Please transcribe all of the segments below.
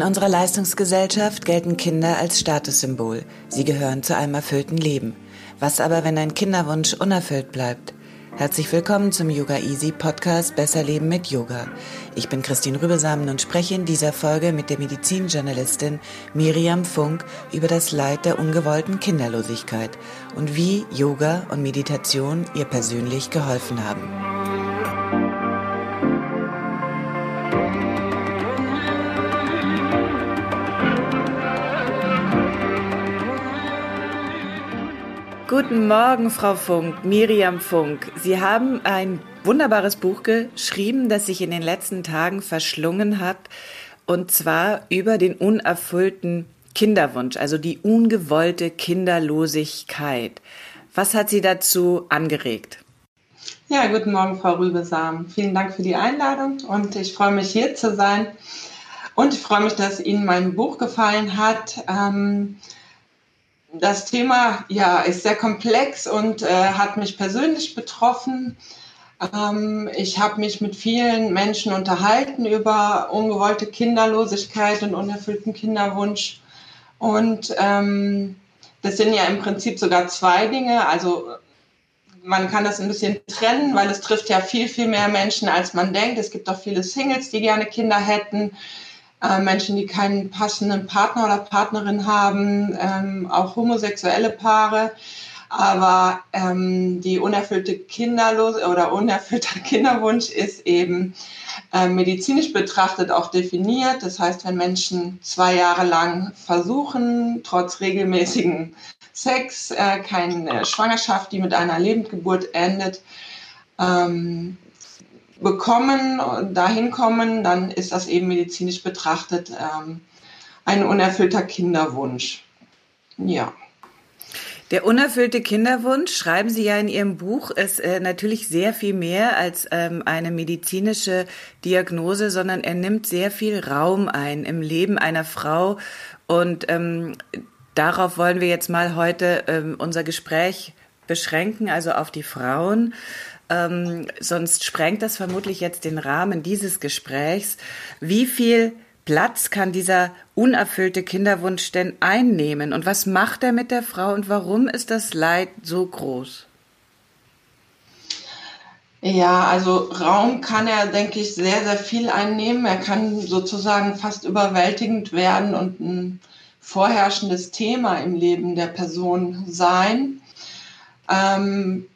In unserer Leistungsgesellschaft gelten Kinder als Statussymbol. Sie gehören zu einem erfüllten Leben. Was aber, wenn ein Kinderwunsch unerfüllt bleibt? Herzlich willkommen zum Yoga Easy Podcast Besser Leben mit Yoga. Ich bin Christine Rübesamen und spreche in dieser Folge mit der Medizinjournalistin Miriam Funk über das Leid der ungewollten Kinderlosigkeit und wie Yoga und Meditation ihr persönlich geholfen haben. Guten Morgen, Frau Funk, Miriam Funk. Sie haben ein wunderbares Buch geschrieben, das sich in den letzten Tagen verschlungen hat, und zwar über den unerfüllten Kinderwunsch, also die ungewollte Kinderlosigkeit. Was hat Sie dazu angeregt? Ja, guten Morgen, Frau Rübesam. Vielen Dank für die Einladung und ich freue mich, hier zu sein. Und ich freue mich, dass Ihnen mein Buch gefallen hat. Ähm, das Thema ja, ist sehr komplex und äh, hat mich persönlich betroffen. Ähm, ich habe mich mit vielen Menschen unterhalten über ungewollte Kinderlosigkeit und unerfüllten Kinderwunsch. Und ähm, das sind ja im Prinzip sogar zwei Dinge. Also man kann das ein bisschen trennen, weil es trifft ja viel, viel mehr Menschen, als man denkt. Es gibt auch viele Singles, die gerne Kinder hätten äh, Menschen, die keinen passenden Partner oder Partnerin haben, ähm, auch homosexuelle Paare. Aber ähm, die unerfüllte Kinderlos oder unerfüllter Kinderwunsch ist eben äh, medizinisch betrachtet auch definiert. Das heißt, wenn Menschen zwei Jahre lang versuchen, trotz regelmäßigen Sex, äh, keine Schwangerschaft, die mit einer Lebendgeburt endet, ähm, bekommen, dahin kommen, dann ist das eben medizinisch betrachtet ähm, ein unerfüllter Kinderwunsch. Ja. Der unerfüllte Kinderwunsch, schreiben Sie ja in Ihrem Buch, ist äh, natürlich sehr viel mehr als ähm, eine medizinische Diagnose, sondern er nimmt sehr viel Raum ein im Leben einer Frau. Und ähm, darauf wollen wir jetzt mal heute ähm, unser Gespräch beschränken, also auf die Frauen ähm, sonst sprengt das vermutlich jetzt den Rahmen dieses Gesprächs. Wie viel Platz kann dieser unerfüllte Kinderwunsch denn einnehmen? Und was macht er mit der Frau und warum ist das Leid so groß? Ja, also Raum kann er, denke ich, sehr, sehr viel einnehmen. Er kann sozusagen fast überwältigend werden und ein vorherrschendes Thema im Leben der Person sein. Ähm,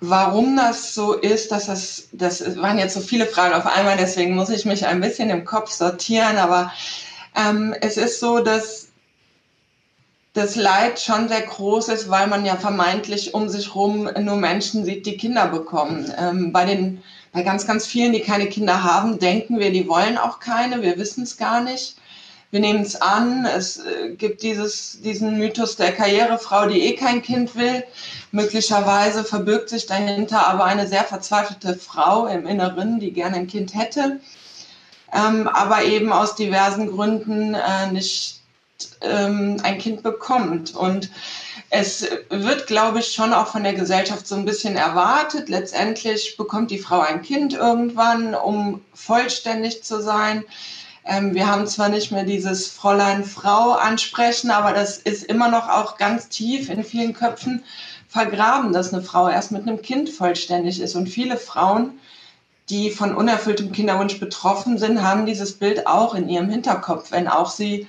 Warum das so ist, dass das, das waren jetzt so viele Fragen auf einmal, deswegen muss ich mich ein bisschen im Kopf sortieren, aber ähm, es ist so, dass das Leid schon sehr groß ist, weil man ja vermeintlich um sich rum nur Menschen sieht, die Kinder bekommen. Ähm, bei den, bei ganz, ganz vielen, die keine Kinder haben, denken wir, die wollen auch keine, wir wissen es gar nicht wir nehmen es an. Es äh, gibt dieses, diesen Mythos der Karrierefrau, die eh kein Kind will. Möglicherweise verbirgt sich dahinter aber eine sehr verzweifelte Frau im Inneren, die gerne ein Kind hätte, ähm, aber eben aus diversen Gründen äh, nicht ähm, ein Kind bekommt. Und es wird, glaube ich, schon auch von der Gesellschaft so ein bisschen erwartet. Letztendlich bekommt die Frau ein Kind irgendwann, um vollständig zu sein. Ähm, wir haben zwar nicht mehr dieses Fräulein Frau ansprechen, aber das ist immer noch auch ganz tief in vielen Köpfen vergraben, dass eine Frau erst mit einem Kind vollständig ist. Und viele Frauen, die von unerfülltem Kinderwunsch betroffen sind, haben dieses Bild auch in ihrem Hinterkopf, wenn auch sie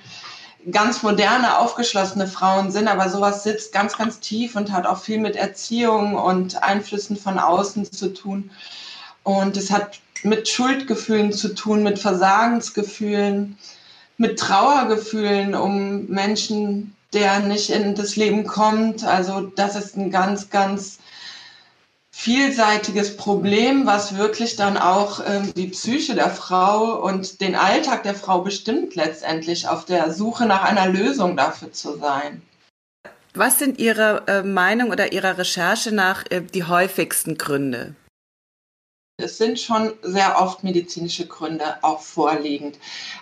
ganz moderne, aufgeschlossene Frauen sind, aber sowas sitzt ganz, ganz tief und hat auch viel mit Erziehung und Einflüssen von außen zu tun. Und es hat mit Schuldgefühlen zu tun, mit Versagensgefühlen, mit Trauergefühlen um Menschen, der nicht in das Leben kommt. Also das ist ein ganz, ganz vielseitiges Problem, was wirklich dann auch ähm, die Psyche der Frau und den Alltag der Frau bestimmt, letztendlich auf der Suche nach einer Lösung dafür zu sein. Was sind Ihrer äh, Meinung oder Ihrer Recherche nach äh, die häufigsten Gründe? Es sind schon sehr oft medizinische Gründe auch vorliegend.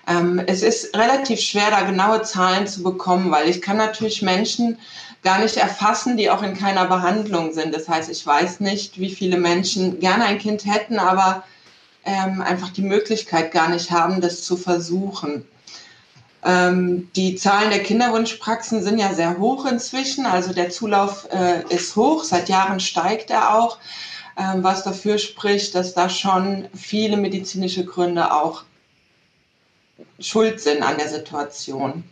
Ähm, es ist relativ schwer, da genaue Zahlen zu bekommen, weil ich kann natürlich Menschen gar nicht erfassen, die auch in keiner Behandlung sind. Das heißt, ich weiß nicht, wie viele Menschen gerne ein Kind hätten, aber ähm, einfach die Möglichkeit gar nicht haben, das zu versuchen. Ähm, die Zahlen der Kinderwunschpraxen sind ja sehr hoch inzwischen. Also der Zulauf äh, ist hoch, seit Jahren steigt er auch, was dafür spricht, dass da schon viele medizinische Gründe auch schuld sind an der Situation.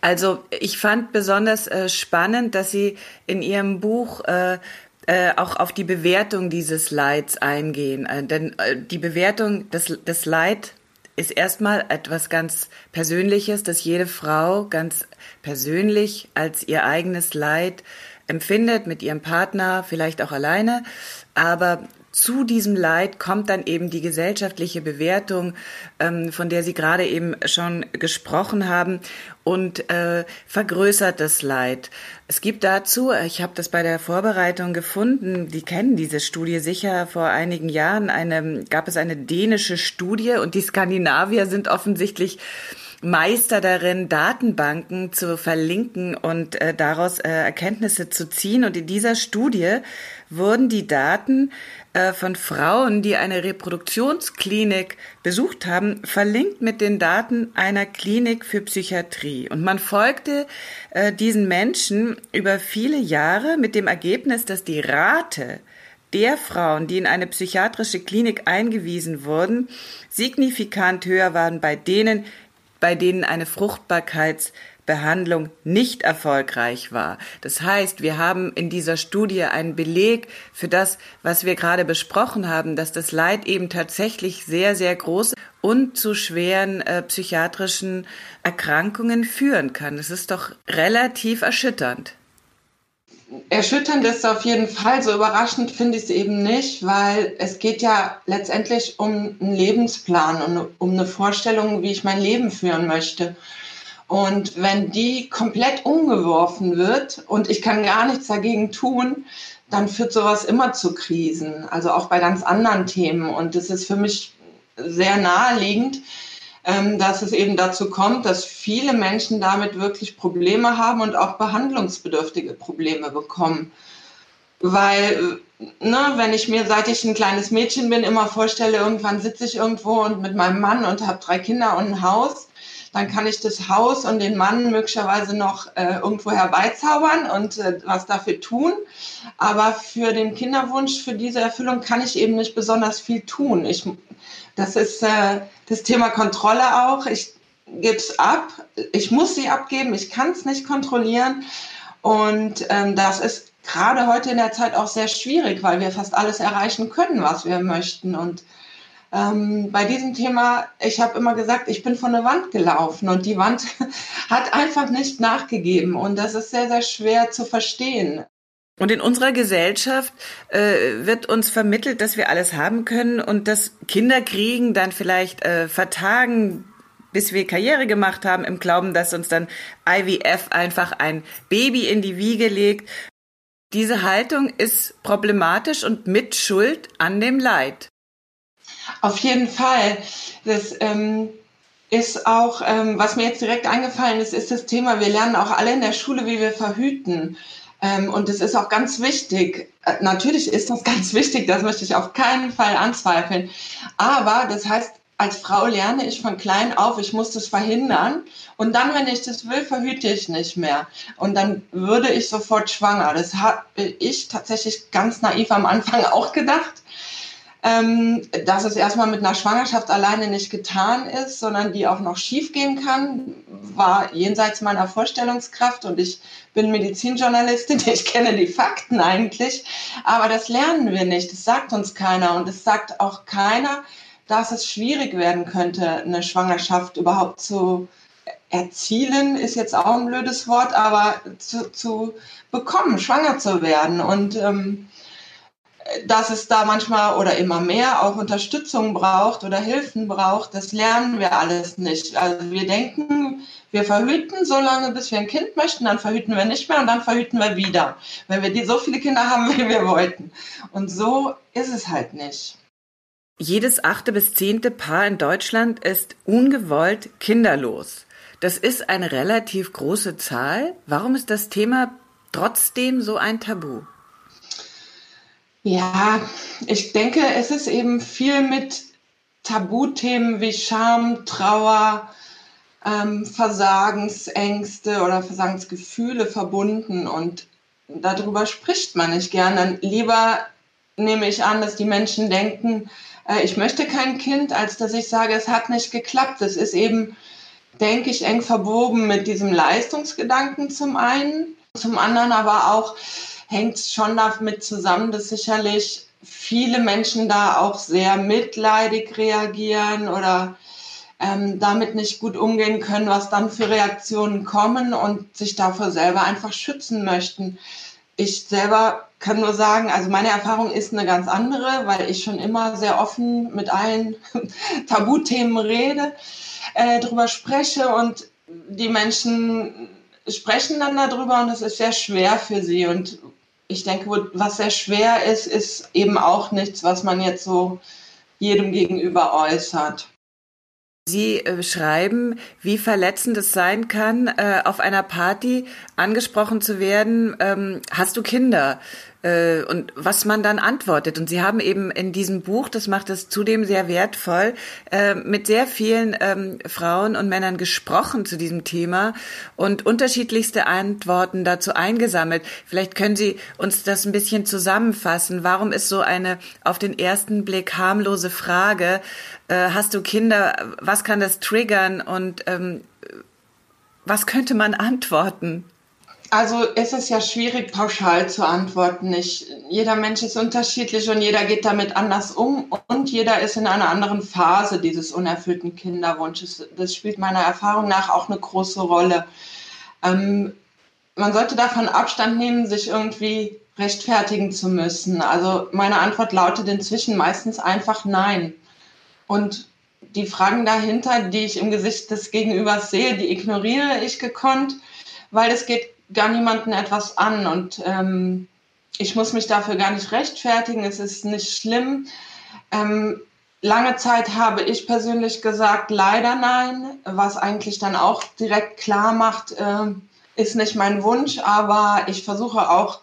Also ich fand besonders äh, spannend, dass Sie in Ihrem Buch äh, äh, auch auf die Bewertung dieses Leids eingehen. Äh, denn äh, die Bewertung des, des Leid ist erstmal etwas ganz Persönliches, dass jede Frau ganz persönlich als ihr eigenes Leid empfindet mit ihrem Partner, vielleicht auch alleine. Aber zu diesem Leid kommt dann eben die gesellschaftliche Bewertung, ähm, von der Sie gerade eben schon gesprochen haben, und äh, vergrößert das Leid. Es gibt dazu, ich habe das bei der Vorbereitung gefunden, die kennen diese Studie sicher, vor einigen Jahren eine, gab es eine dänische Studie und die Skandinavier sind offensichtlich Meister darin, Datenbanken zu verlinken und äh, daraus äh, Erkenntnisse zu ziehen. Und in dieser Studie wurden die Daten äh, von Frauen, die eine Reproduktionsklinik besucht haben, verlinkt mit den Daten einer Klinik für Psychiatrie. Und man folgte äh, diesen Menschen über viele Jahre mit dem Ergebnis, dass die Rate der Frauen, die in eine psychiatrische Klinik eingewiesen wurden, signifikant höher waren bei denen, bei denen eine Fruchtbarkeits Behandlung nicht erfolgreich war. Das heißt, wir haben in dieser Studie einen Beleg für das, was wir gerade besprochen haben, dass das Leid eben tatsächlich sehr, sehr groß und zu schweren äh, psychiatrischen Erkrankungen führen kann. Das ist doch relativ erschütternd. Erschütternd ist auf jeden Fall. So überraschend finde ich es eben nicht, weil es geht ja letztendlich um einen Lebensplan und um eine Vorstellung, wie ich mein Leben führen möchte. Und wenn die komplett umgeworfen wird und ich kann gar nichts dagegen tun, dann führt sowas immer zu Krisen, also auch bei ganz anderen Themen. Und es ist für mich sehr naheliegend, dass es eben dazu kommt, dass viele Menschen damit wirklich Probleme haben und auch behandlungsbedürftige Probleme bekommen. Weil, ne, wenn ich mir, seit ich ein kleines Mädchen bin, immer vorstelle, irgendwann sitze ich irgendwo und mit meinem Mann und habe drei Kinder und ein Haus, dann kann ich das Haus und den Mann möglicherweise noch äh, irgendwo herbeizaubern und äh, was dafür tun. Aber für den Kinderwunsch, für diese Erfüllung kann ich eben nicht besonders viel tun. Ich, das ist äh, das Thema Kontrolle auch. Ich gebe es ab. Ich muss sie abgeben. Ich kann es nicht kontrollieren. Und ähm, das ist gerade heute in der Zeit auch sehr schwierig, weil wir fast alles erreichen können, was wir möchten. Und ähm, bei diesem Thema, ich habe immer gesagt, ich bin von der Wand gelaufen und die Wand hat einfach nicht nachgegeben und das ist sehr, sehr schwer zu verstehen. Und in unserer Gesellschaft äh, wird uns vermittelt, dass wir alles haben können und dass Kinder kriegen dann vielleicht äh, vertagen, bis wir Karriere gemacht haben, im Glauben, dass uns dann IVF einfach ein Baby in die Wiege legt. Diese Haltung ist problematisch und mit Schuld an dem Leid. Auf jeden Fall. Das ähm, ist auch, ähm, was mir jetzt direkt eingefallen ist, ist das Thema, wir lernen auch alle in der Schule, wie wir verhüten. Ähm, und das ist auch ganz wichtig. Äh, natürlich ist das ganz wichtig, das möchte ich auf keinen Fall anzweifeln. Aber das heißt, als Frau lerne ich von klein auf, ich muss das verhindern. Und dann, wenn ich das will, verhüte ich nicht mehr. Und dann würde ich sofort schwanger. Das habe ich tatsächlich ganz naiv am Anfang auch gedacht ähm, dass es erstmal mit einer Schwangerschaft alleine nicht getan ist, sondern die auch noch schiefgehen kann, war jenseits meiner Vorstellungskraft. Und ich bin Medizinjournalistin, ich kenne die Fakten eigentlich, aber das lernen wir nicht, das sagt uns keiner. Und es sagt auch keiner, dass es schwierig werden könnte, eine Schwangerschaft überhaupt zu erzielen, ist jetzt auch ein blödes Wort, aber zu, zu bekommen, schwanger zu werden. Und ähm, dass es da manchmal oder immer mehr auch Unterstützung braucht oder Hilfen braucht, das lernen wir alles nicht. Also wir denken, wir verhüten so lange, bis wir ein Kind möchten, dann verhüten wir nicht mehr und dann verhüten wir wieder, wenn wir die so viele Kinder haben, wie wir wollten. Und so ist es halt nicht. Jedes achte bis zehnte Paar in Deutschland ist ungewollt kinderlos. Das ist eine relativ große Zahl. Warum ist das Thema trotzdem so ein Tabu? Ja, ich denke, es ist eben viel mit Tabuthemen wie Scham, Trauer, ähm, Versagensängste oder Versagensgefühle verbunden und darüber spricht man nicht gern. Dann lieber nehme ich an, dass die Menschen denken, äh, ich möchte kein Kind, als dass ich sage, es hat nicht geklappt. Es ist eben, denke ich, eng verwoben mit diesem Leistungsgedanken zum einen, zum anderen aber auch hängt schon damit zusammen, dass sicherlich viele Menschen da auch sehr mitleidig reagieren oder ähm, damit nicht gut umgehen können, was dann für Reaktionen kommen und sich davor selber einfach schützen möchten. Ich selber kann nur sagen, also meine Erfahrung ist eine ganz andere, weil ich schon immer sehr offen mit allen Tabuthemen rede, äh, drüber spreche und die Menschen sprechen dann darüber und es ist sehr schwer für sie. Und ich denke, was sehr schwer ist, ist eben auch nichts, was man jetzt so jedem gegenüber äußert. Sie äh, schreiben, wie verletzend es sein kann, äh, auf einer Party angesprochen zu werden, ähm, hast du Kinder? Äh, und was man dann antwortet. Und Sie haben eben in diesem Buch, das macht es zudem sehr wertvoll, äh, mit sehr vielen ähm, Frauen und Männern gesprochen zu diesem Thema und unterschiedlichste Antworten dazu eingesammelt. Vielleicht können Sie uns das ein bisschen zusammenfassen. Warum ist so eine auf den ersten Blick harmlose Frage, äh, hast du Kinder, was kann das triggern und ähm, was könnte man antworten? Also es ist ja schwierig, pauschal zu antworten. Ich, jeder Mensch ist unterschiedlich und jeder geht damit anders um und jeder ist in einer anderen Phase dieses unerfüllten Kinderwunsches. Das spielt meiner Erfahrung nach auch eine große Rolle. Ähm, man sollte davon Abstand nehmen, sich irgendwie rechtfertigen zu müssen. Also meine Antwort lautet inzwischen meistens einfach Nein. Und die Fragen dahinter, die ich im Gesicht des Gegenübers sehe, die ignoriere ich gekonnt, weil es geht gar niemanden etwas an und ähm, ich muss mich dafür gar nicht rechtfertigen. Es ist nicht schlimm. Ähm, lange Zeit habe ich persönlich gesagt, leider nein, was eigentlich dann auch direkt klar macht, äh, ist nicht mein Wunsch, aber ich versuche auch,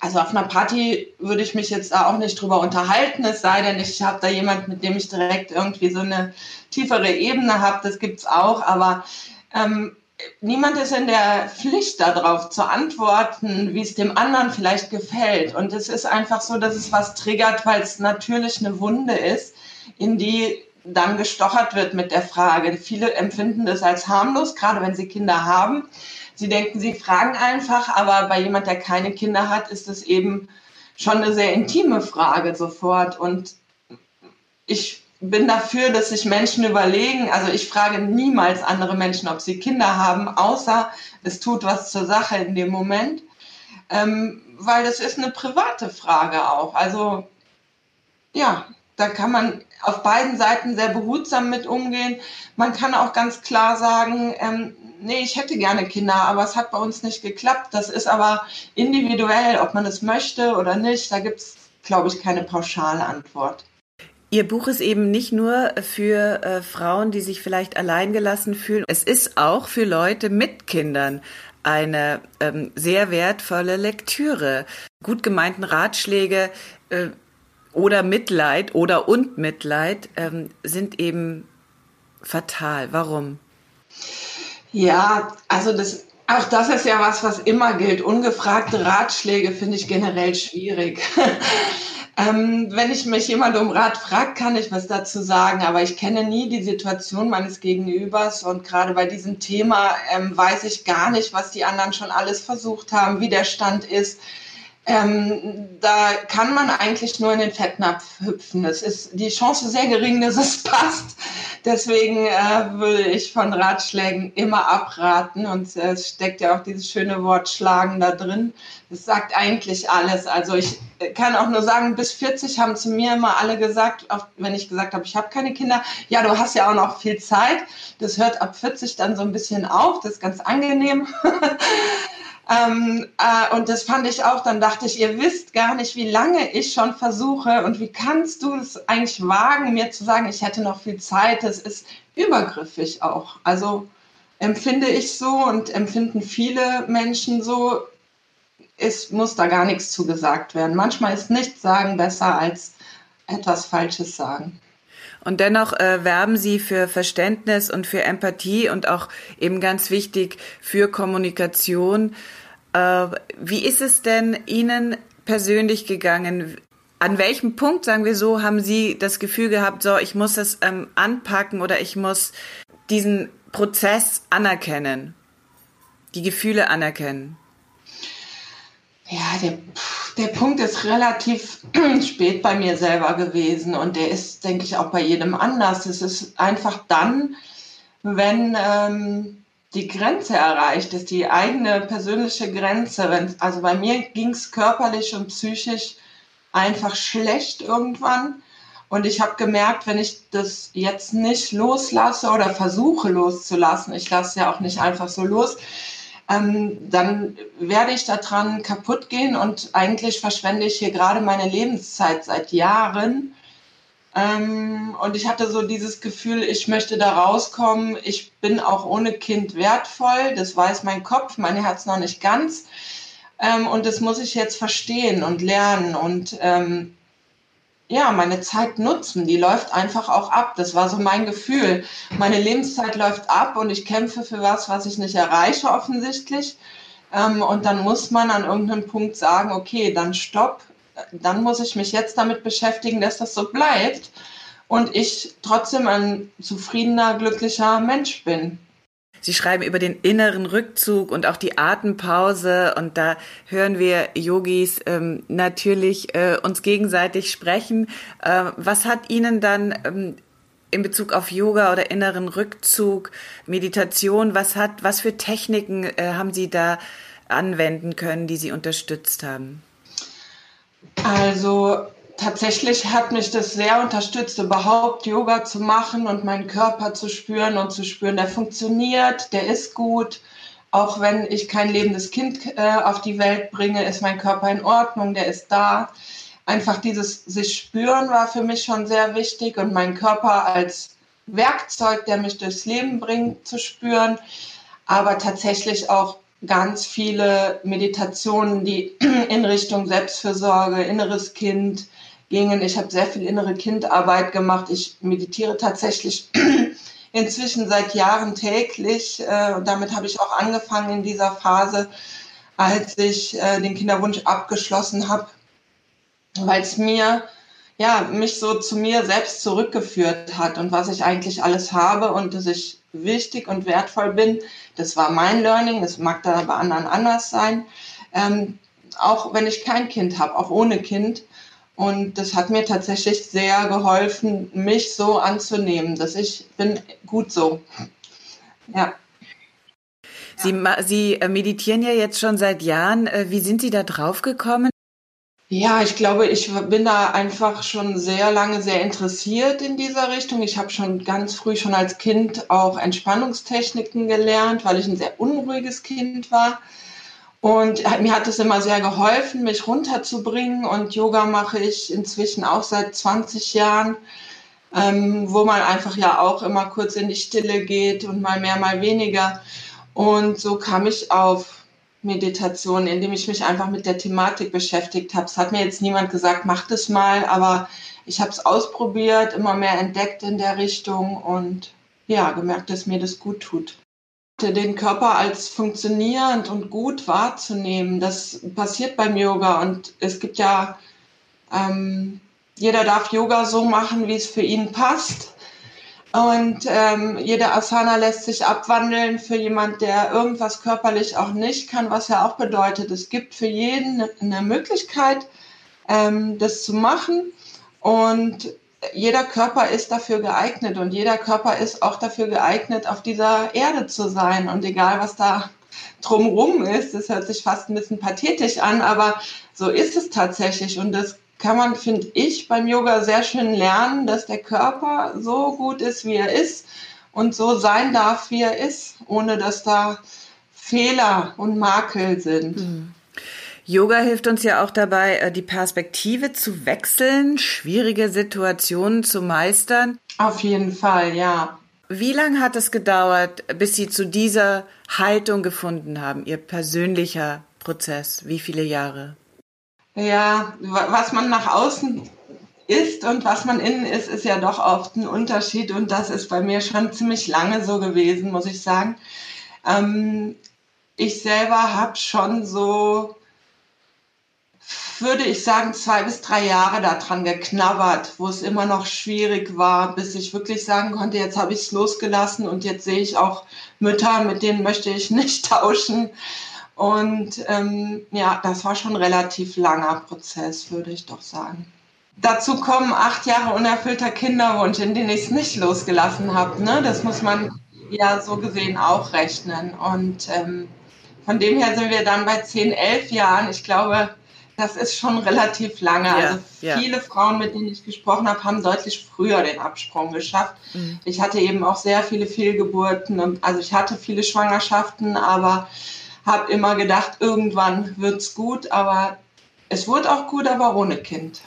also auf einer Party würde ich mich jetzt da auch nicht drüber unterhalten, es sei denn, ich habe da jemand, mit dem ich direkt irgendwie so eine tiefere Ebene habe, das gibt's auch, aber ähm, niemand ist in der Pflicht darauf zu antworten, wie es dem anderen vielleicht gefällt. Und es ist einfach so, dass es was triggert, weil es natürlich eine Wunde ist, in die dann gestochert wird mit der Frage. Viele empfinden das als harmlos, gerade wenn sie Kinder haben. Sie denken, sie fragen einfach, aber bei jemand, der keine Kinder hat, ist es eben schon eine sehr intime Frage sofort. Und ich bin dafür, dass sich Menschen überlegen, also ich frage niemals andere Menschen, ob sie Kinder haben, außer es tut was zur Sache in dem Moment, ähm, weil das ist eine private Frage auch. Also ja, da kann man auf beiden Seiten sehr behutsam mit umgehen. Man kann auch ganz klar sagen, ähm, nee, ich hätte gerne Kinder, aber es hat bei uns nicht geklappt. Das ist aber individuell, ob man es möchte oder nicht. Da gibt es, glaube ich, keine pauschale Antwort. Ihr Buch ist eben nicht nur für äh, Frauen, die sich vielleicht alleingelassen fühlen. Es ist auch für Leute mit Kindern eine ähm, sehr wertvolle Lektüre. Gut gemeinten Ratschläge äh, oder Mitleid oder und Mitleid ähm, sind eben fatal. Warum? Ja, also das, auch das ist ja was, was immer gilt. Ungefragte Ratschläge finde ich generell schwierig. Ähm, wenn ich mich jemand um Rat fragt, kann ich was dazu sagen, aber ich kenne nie die Situation meines Gegenübers und gerade bei diesem Thema ähm, weiß ich gar nicht, was die anderen schon alles versucht haben, wie der Stand ist. Ähm, da kann man eigentlich nur in den Fettnapf hüpfen. Es ist die Chance sehr gering, dass es passt. Deswegen äh, würde ich von Ratschlägen immer abraten. Und äh, es steckt ja auch dieses schöne Wort Schlagen da drin. Das sagt eigentlich alles. Also ich kann auch nur sagen, bis 40 haben zu mir immer alle gesagt, wenn ich gesagt habe, ich habe keine Kinder, ja, du hast ja auch noch viel Zeit. Das hört ab 40 dann so ein bisschen auf. Das ist ganz angenehm. Ähm, äh, und das fand ich auch, dann dachte ich, ihr wisst gar nicht, wie lange ich schon versuche und wie kannst du es eigentlich wagen, mir zu sagen, ich hätte noch viel Zeit. Das ist übergriffig auch. Also empfinde ich so und empfinden viele Menschen so. Es muss da gar nichts zugesagt werden. Manchmal ist nichts sagen besser als etwas Falsches sagen. Und dennoch äh, werben sie für Verständnis und für Empathie und auch eben ganz wichtig für Kommunikation. Äh, wie ist es denn Ihnen persönlich gegangen? An welchem Punkt, sagen wir so, haben Sie das Gefühl gehabt, so, ich muss das ähm, anpacken oder ich muss diesen Prozess anerkennen, die Gefühle anerkennen? Ja, der, der Punkt ist relativ spät bei mir selber gewesen und der ist, denke ich, auch bei jedem anders. Es ist einfach dann, wenn ähm, die Grenze erreicht ist, die eigene persönliche Grenze. Wenn, also bei mir ging es körperlich und psychisch einfach schlecht irgendwann. Und ich habe gemerkt, wenn ich das jetzt nicht loslasse oder versuche loszulassen, ich lasse ja auch nicht einfach so los, ähm, dann werde ich daran kaputt gehen und eigentlich verschwende ich hier gerade meine Lebenszeit seit Jahren. Ähm, und ich hatte so dieses Gefühl, ich möchte da rauskommen. Ich bin auch ohne Kind wertvoll. Das weiß mein Kopf, mein Herz noch nicht ganz. Ähm, und das muss ich jetzt verstehen und lernen. Und ähm, ja, meine Zeit nutzen. Die läuft einfach auch ab. Das war so mein Gefühl. Meine Lebenszeit läuft ab und ich kämpfe für was, was ich nicht erreiche, offensichtlich. Ähm, und dann muss man an irgendeinem Punkt sagen, okay, dann stopp. Dann muss ich mich jetzt damit beschäftigen, dass das so bleibt und ich trotzdem ein zufriedener, glücklicher Mensch bin. Sie schreiben über den inneren Rückzug und auch die Atempause und da hören wir Yogis ähm, natürlich äh, uns gegenseitig sprechen. Äh, was hat Ihnen dann ähm, in Bezug auf Yoga oder inneren Rückzug, Meditation, was hat, was für Techniken äh, haben Sie da anwenden können, die Sie unterstützt haben? Also tatsächlich hat mich das sehr unterstützt, überhaupt Yoga zu machen und meinen Körper zu spüren und zu spüren, der funktioniert, der ist gut. Auch wenn ich kein lebendes Kind äh, auf die Welt bringe, ist mein Körper in Ordnung, der ist da. Einfach dieses sich spüren war für mich schon sehr wichtig und meinen Körper als Werkzeug, der mich durchs Leben bringt, zu spüren. Aber tatsächlich auch ganz viele Meditationen, die in Richtung Selbstfürsorge, inneres Kind gingen. Ich habe sehr viel innere Kindarbeit gemacht. Ich meditiere tatsächlich inzwischen seit Jahren täglich. Äh, und damit habe ich auch angefangen in dieser Phase, als ich äh, den Kinderwunsch abgeschlossen habe, weil es mir ja, mich so zu mir selbst zurückgeführt hat und was ich eigentlich alles habe und dass ich wichtig und wertvoll bin. Das war mein Learning, das mag da bei anderen anders sein. Ähm, auch wenn ich kein Kind habe, auch ohne Kind. Und das hat mir tatsächlich sehr geholfen, mich so anzunehmen, dass ich bin gut so. Ja. Sie, Sie äh, meditieren ja jetzt schon seit Jahren. Äh, wie sind Sie da drauf gekommen? Ja, ich glaube, ich bin da einfach schon sehr lange sehr interessiert in dieser Richtung. Ich habe schon ganz früh, schon als Kind auch Entspannungstechniken gelernt, weil ich ein sehr unruhiges Kind war. Und mir hat es immer sehr geholfen, mich runterzubringen. Und Yoga mache ich inzwischen auch seit 20 Jahren, ähm, wo man einfach ja auch immer kurz in die Stille geht und mal mehr, mal weniger. Und so kam ich auf Meditation, indem ich mich einfach mit der Thematik beschäftigt habe. Es hat mir jetzt niemand gesagt, mach das mal, aber ich habe es ausprobiert, immer mehr entdeckt in der Richtung und ja, gemerkt, dass mir das gut tut. Den Körper als funktionierend und gut wahrzunehmen, das passiert beim Yoga und es gibt ja, ähm, jeder darf Yoga so machen, wie es für ihn passt. Und ähm, jede Asana lässt sich abwandeln für jemand, der irgendwas körperlich auch nicht kann, was ja auch bedeutet, es gibt für jeden eine Möglichkeit, ähm, das zu machen. Und jeder Körper ist dafür geeignet und jeder Körper ist auch dafür geeignet, auf dieser Erde zu sein. Und egal, was da drumrum ist, das hört sich fast ein bisschen pathetisch an, aber so ist es tatsächlich. Und das kann man, finde ich, beim Yoga sehr schön lernen, dass der Körper so gut ist, wie er ist und so sein darf, wie er ist, ohne dass da Fehler und Makel sind. Mhm. Yoga hilft uns ja auch dabei, äh, die Perspektive zu wechseln, schwierige Situationen zu meistern. Auf jeden Fall, ja. Wie lange hat es gedauert, bis Sie zu dieser Haltung gefunden haben, Ihr persönlicher Prozess? Wie viele Jahre? Ja, was man nach außen ist und was man innen ist, ist ja doch oft ein Unterschied und das ist bei mir schon ziemlich lange so gewesen, muss ich sagen. Ähm, ich selber habe schon so, würde ich sagen, zwei bis drei Jahre daran geknabbert, wo es immer noch schwierig war, bis ich wirklich sagen konnte, jetzt habe ich es losgelassen und jetzt sehe ich auch Mütter, mit denen möchte ich nicht tauschen. Und ähm, ja, das war schon ein relativ langer Prozess, würde ich doch sagen. Dazu kommen acht Jahre unerfüllter Kinderwunsch, in denen ich es nicht losgelassen habe. Ne? Das muss man ja so gesehen auch rechnen. Und ähm, von dem her sind wir dann bei zehn, elf Jahren. Ich glaube, das ist schon relativ lange. Ja, also viele ja. Frauen, mit denen ich gesprochen habe, haben deutlich früher den Absprung geschafft. Mhm. Ich hatte eben auch sehr viele Fehlgeburten. Also ich hatte viele Schwangerschaften, aber habe immer gedacht, irgendwann wird's gut, aber es wurde auch gut, aber ohne Kind.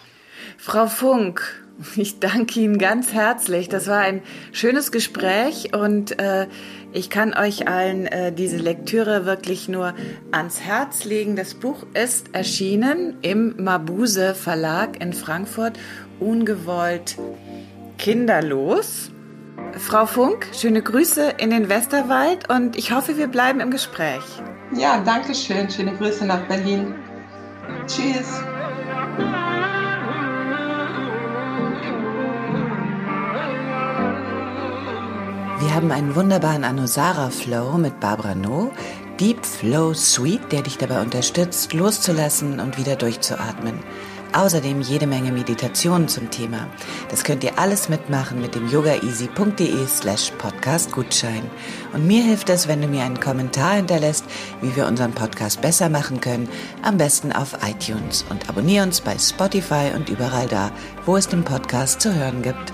Frau Funk, ich danke Ihnen ganz herzlich. Das war ein schönes Gespräch und äh, ich kann euch allen äh, diese Lektüre wirklich nur ans Herz legen. Das Buch ist erschienen im Mabuse Verlag in Frankfurt, ungewollt kinderlos. Frau Funk, schöne Grüße in den Westerwald und ich hoffe, wir bleiben im Gespräch. Ja, danke schön. Schöne Grüße nach Berlin. Tschüss. Wir haben einen wunderbaren Anusara Flow mit Barbara No, Deep Flow Suite, der dich dabei unterstützt, loszulassen und wieder durchzuatmen. Außerdem jede Menge Meditationen zum Thema. Das könnt ihr alles mitmachen mit dem yogaeasy.de slash podcast Gutschein. Und mir hilft es, wenn du mir einen Kommentar hinterlässt, wie wir unseren Podcast besser machen können. Am besten auf iTunes und abonniere uns bei Spotify und überall da, wo es den Podcast zu hören gibt.